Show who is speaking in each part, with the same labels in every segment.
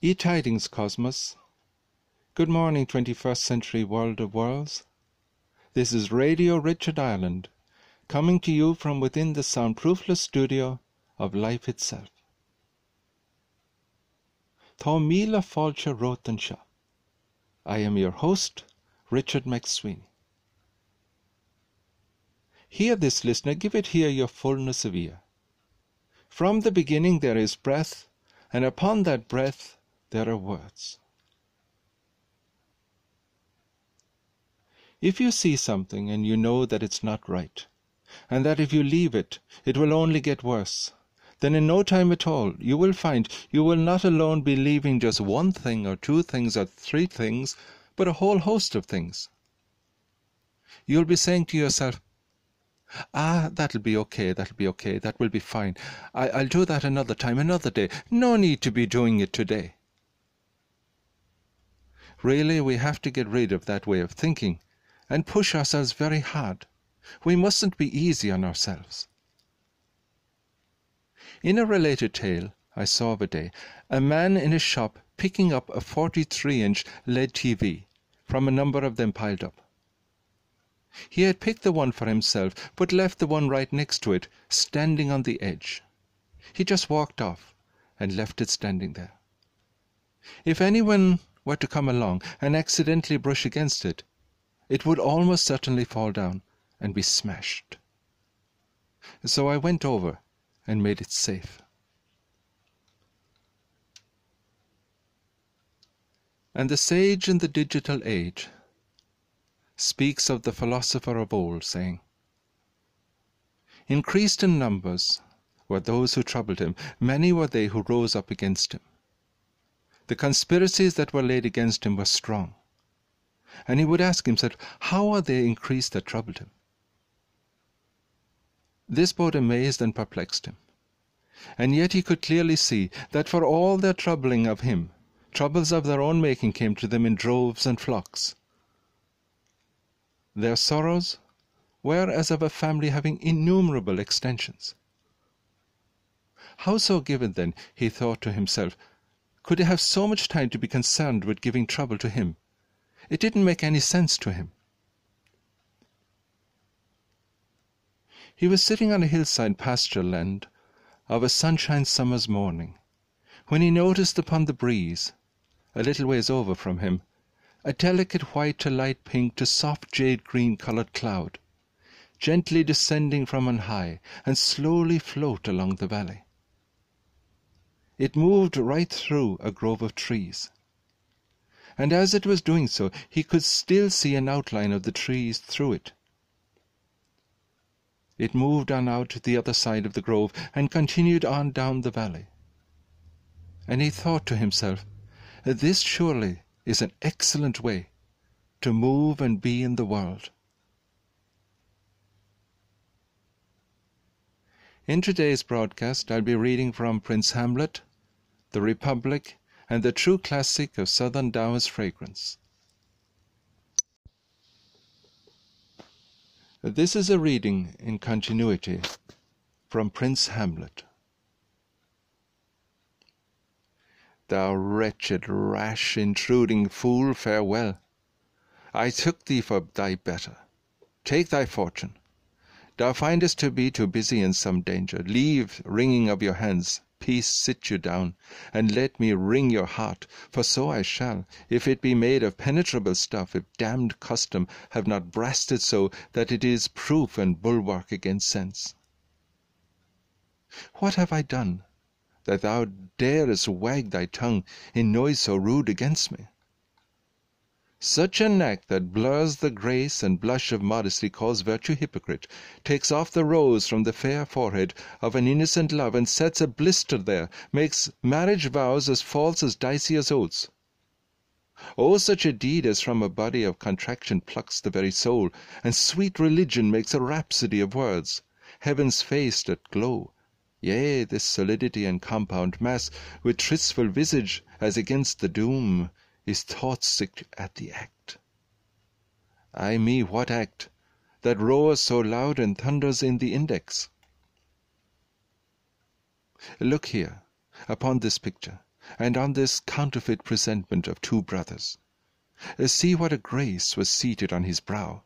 Speaker 1: E Tidings Cosmos. Good morning, 21st century world of worlds. This is Radio Richard Ireland, coming to you from within the soundproofless studio of life itself. Tá míle fáilte. I am your host, Richard McSweeney. Hear this, listener, give it here your fullness of ear. From the beginning there is breath, and upon that breath there are words. If you see something and you know that it's not right, and that if you leave it, it will only get worse, then in no time at all you will find you will not alone be leaving just one thing or two things or three things, but a whole host of things. You'll be saying to yourself, Ah, that'll be okay, that'll be okay, that will be fine. I, I'll do that another time, another day. No need to be doing it today. Really, we have to get rid of that way of thinking and push ourselves very hard. We mustn't be easy on ourselves. In a related tale I saw of a day, a man in a shop picking up a 43 inch LED TV from a number of them piled up. He had picked the one for himself, but left the one right next to it standing on the edge. He just walked off and left it standing there. If anyone were to come along and accidentally brush against it, it would almost certainly fall down and be smashed. So I went over and made it safe. And the sage in the digital age speaks of the philosopher of old, saying, Increased in numbers were those who troubled him, many were they who rose up against him. The conspiracies that were laid against him were strong. And he would ask himself, how are they increased that troubled him? This both amazed and perplexed him. And yet he could clearly see that for all their troubling of him, troubles of their own making came to them in droves and flocks. Their sorrows were as of a family having innumerable extensions. How so given, then, he thought to himself, could he have so much time to be concerned with giving trouble to him? It didn't make any sense to him. He was sitting on a hillside pasture land of a sunshine summer's morning, when he noticed upon the breeze, a little ways over from him, a delicate white to light pink to soft jade green coloured cloud, gently descending from on high and slowly float along the valley. It moved right through a grove of trees. And as it was doing so, he could still see an outline of the trees through it. It moved on out to the other side of the grove and continued on down the valley. And he thought to himself, this surely is an excellent way to move and be in the world. In today's broadcast, I'll be reading from Prince Hamlet the Republic, and the true classic of Southern Taoist fragrance. This is a reading in continuity from Prince Hamlet. Thou wretched, rash, intruding fool, farewell. I took thee for thy better. Take thy fortune. Thou findest to be too busy in some danger. Leave wringing of your hands peace sit you down, and let me wring your heart, for so I shall, if it be made of penetrable stuff, if damned custom have not brasted it so that it is proof and bulwark against sense. What have I done, that thou darest wag thy tongue in noise so rude against me? Such a neck that blurs the grace and blush of modesty calls virtue hypocrite, takes off the rose from the fair forehead of an innocent love, and sets a blister there, makes marriage vows as false as Dicey's oaths. Oh, such a deed as from a body of contraction plucks the very soul, and sweet religion makes a rhapsody of words, heaven's face that glow, yea, this solidity and compound mass, with tristful visage as against the doom, is thought sick at the act. Ay me, what act, that roars so loud and thunders in the index? Look here, upon this picture, and on this counterfeit presentment of two brothers. See what a grace was seated on his brow!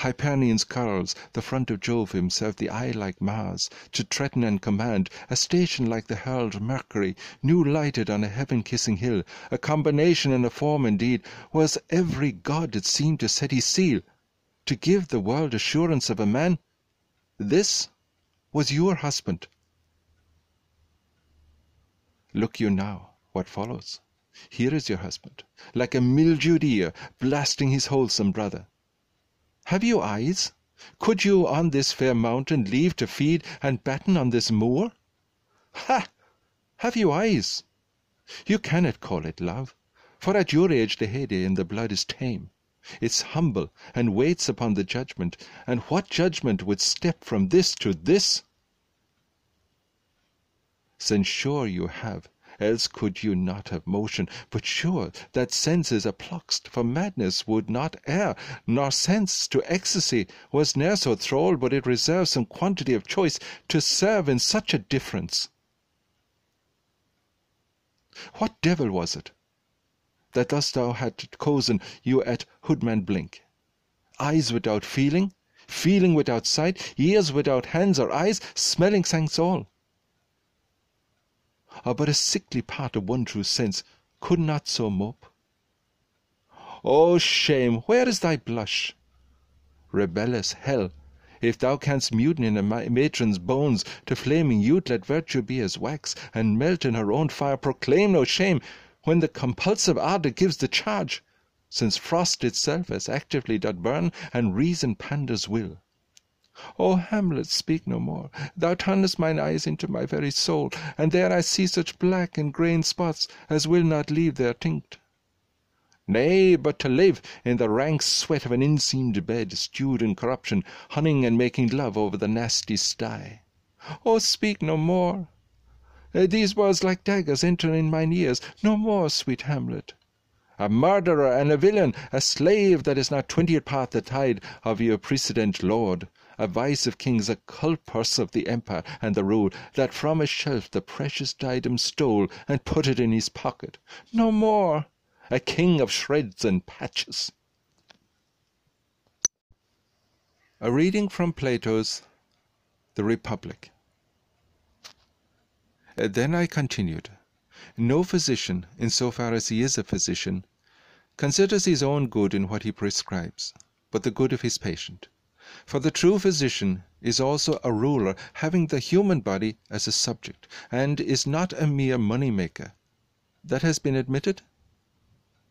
Speaker 1: Hyperion's curls, the front of Jove himself, the eye like Mars, to threaten and command, a station like the herald Mercury, new lighted on a heaven kissing hill, a combination and a form indeed, was every god it seemed to set his seal, to give the world assurance of a man. This was your husband. Look you now what follows. Here is your husband, like a mildewed ear, blasting his wholesome brother. Have you eyes? Could you on this fair mountain leave to feed and batten on this moor? Ha! Have you eyes? You cannot call it love, for at your age the heyday in the blood is tame. It's humble and waits upon the judgment, and what judgment would step from this to this? Since sure you have else could you not have motion. But sure that senses for madness would not err, nor sense to ecstasy was ne'er so thrall, but it reserves some quantity of choice to serve in such a difference. What devil was it that thus thou had cozen you at Hoodman Blink? Eyes without feeling, feeling without sight, ears without hands or eyes, smelling thanks all are but a sickly part of one true sense, could not so mope. O shame, where is thy blush? Rebellious hell, if thou canst mutiny in a matron's bones, to flaming youth let virtue be as wax, and melt in her own fire, proclaim no shame when the compulsive ardour gives the charge, since frost itself as actively doth burn, and reason panders will. O Hamlet, speak no more! Thou turnest mine eyes into my very soul, and there I see such black and grained spots as will not leave their tinct. Nay, but to live in the rank sweat of an inseamed bed, stewed in corruption, hunting and making love over the nasty sty. O speak no more! Uh, these words like daggers enter in mine ears. No more, sweet Hamlet! A murderer and a villain, a slave that is not twentieth part the tide of your precedent lord a vice of kings, a culpers of the empire and the rule, that from a shelf the precious diadem stole and put it in his pocket. No more! A king of shreds and patches. A reading from Plato's The Republic. Then I continued, No physician, in so far as he is a physician, considers his own good in what he prescribes, but the good of his patient. For the true physician is also a ruler, having the human body as a subject, and is not a mere money maker. That has been admitted?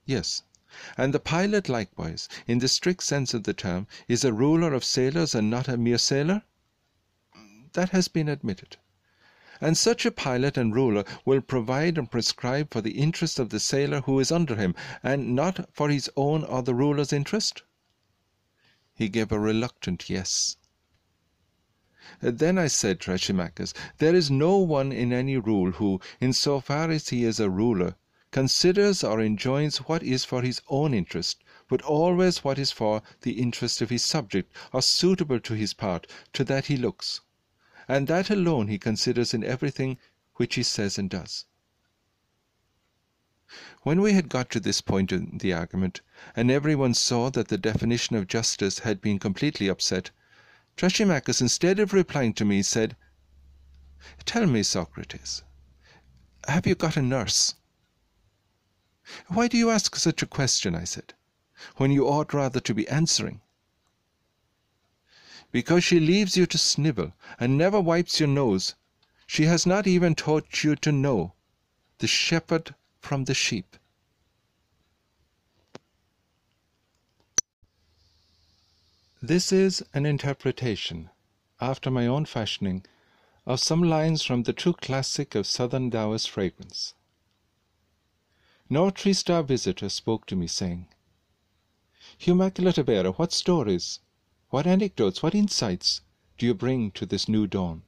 Speaker 1: Yes. And the pilot likewise, in the strict sense of the term, is a ruler of sailors and not a mere sailor? That has been admitted. And such a pilot and ruler will provide and prescribe for the interest of the sailor who is under him, and not for his own or the ruler's interest? He gave a reluctant yes. Then I said, Thrasymachus, there is no one in any rule who, in so far as he is a ruler, considers or enjoins what is for his own interest, but always what is for the interest of his subject, or suitable to his part, to that he looks, and that alone he considers in everything which he says and does. When we had got to this point in the argument, and every one saw that the definition of justice had been completely upset, Thrasymachus, instead of replying to me, said, Tell me, Socrates, have you got a nurse? Why do you ask such a question, I said, when you ought rather to be answering? Because she leaves you to snivel, and never wipes your nose. She has not even taught you to know. The shepherd from the sheep. This is an interpretation, after my own fashioning, of some lines from the true classic of Southern Taoist fragrance. No three star visitor spoke to me, saying, Immaculate Abera, what stories, what anecdotes, what insights do you bring to this new dawn?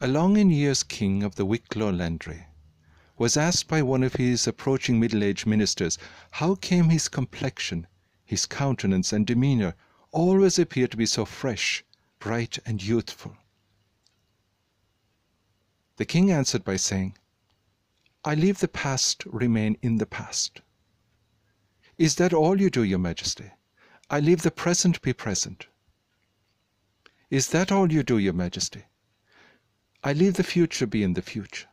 Speaker 1: A long in years king of the Wicklow Landry was asked by one of his approaching middle aged ministers how came his complexion, his countenance, and demeanour always appear to be so fresh, bright, and youthful. The king answered by saying, I leave the past remain in the past. Is that all you do, your majesty? I leave the present be present. Is that all you do, your majesty? I leave the future be in the future.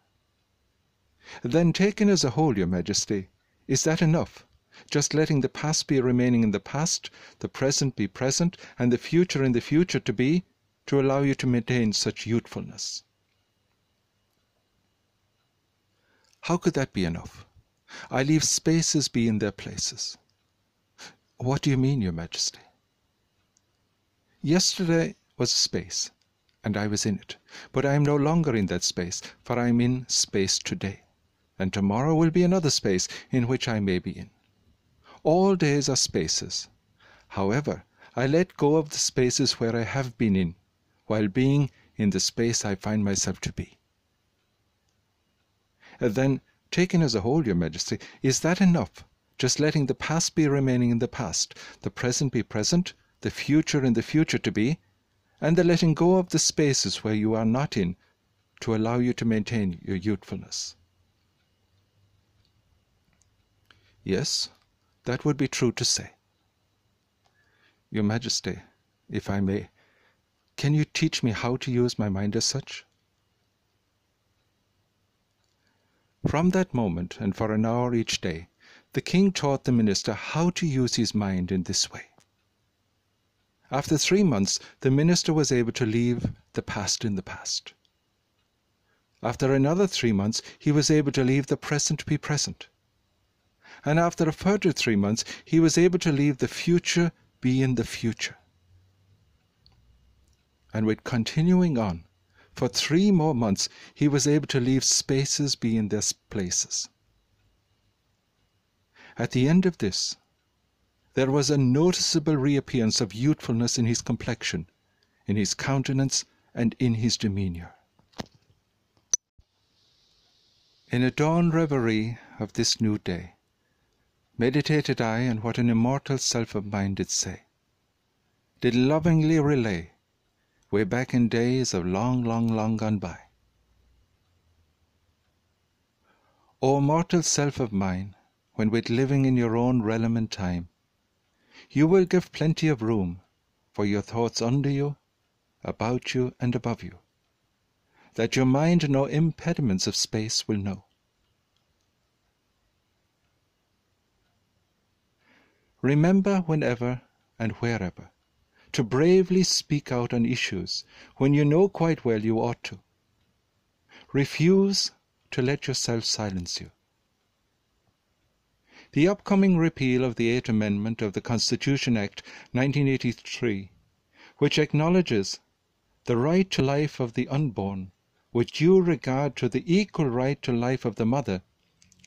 Speaker 1: Then, taken as a whole, your majesty, is that enough? Just letting the past be remaining in the past, the present be present, and the future in the future to be, to allow you to maintain such youthfulness. How could that be enough? I leave spaces be in their places. What do you mean, Your Majesty? Yesterday was a space, and I was in it. But I am no longer in that space, for I am in space today. And tomorrow will be another space in which I may be in. All days are spaces. However, I let go of the spaces where I have been in, while being in the space I find myself to be. And then, taken as a whole, Your Majesty, is that enough? Just letting the past be remaining in the past, the present be present, the future in the future to be, and the letting go of the spaces where you are not in to allow you to maintain your youthfulness. Yes, that would be true to say. Your Majesty, if I may, can you teach me how to use my mind as such? From that moment, and for an hour each day, the king taught the minister how to use his mind in this way. After three months, the minister was able to leave the past in the past. After another three months, he was able to leave the present be present. And after a further three months, he was able to leave the future be in the future. And with continuing on, for three more months, he was able to leave spaces be in their places. At the end of this, there was a noticeable reappearance of youthfulness in his complexion, in his countenance, and in his demeanour. In a dawn reverie of this new day, meditated I on what an immortal self of mine did say, did lovingly relay, way back in days of long, long, long gone by. O mortal self of mine, when with living in your own realm and time, you will give plenty of room for your thoughts under you, about you, and above you, that your mind no impediments of space will know. Remember whenever and wherever to bravely speak out on issues when you know quite well you ought to. Refuse to let yourself silence you. The upcoming repeal of the Eighth Amendment of the Constitution Act 1983, which acknowledges the right to life of the unborn with due regard to the equal right to life of the mother,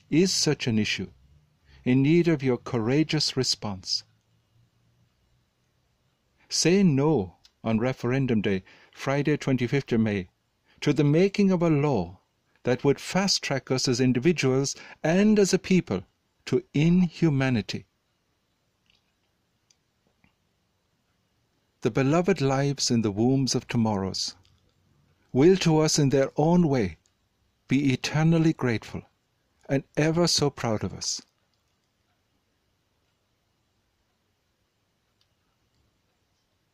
Speaker 1: is such an issue in need of your courageous response. Say no on referendum day, Friday 25th of May, to the making of a law that would fast track us as individuals and as a people to inhumanity. The beloved lives in the wombs of tomorrows will to us in their own way be eternally grateful and ever so proud of us.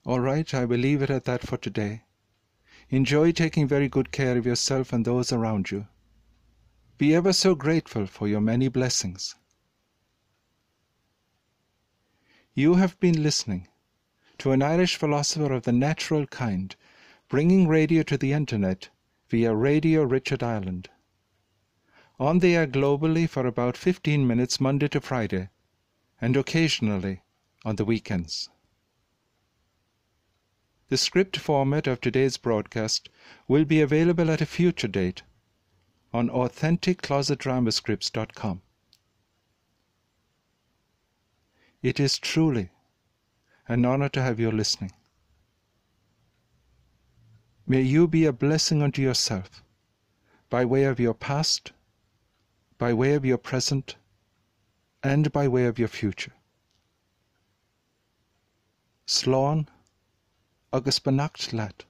Speaker 1: All right, I will leave it at that for today. Enjoy taking very good care of yourself and those around you. Be ever so grateful for your many blessings. You have been listening to an Irish philosopher of the natural kind, bringing radio to the internet via Radio Richard Ireland. On the air globally for about 15 minutes Monday to Friday, and occasionally on the weekends. The script format of today's broadcast will be available at a future date on AuthenticClosetDramascripts.com. It is truly an honor to have you listening. May you be a blessing unto yourself by way of your past, by way of your present, and by way of your future. Slán agus beannacht leat.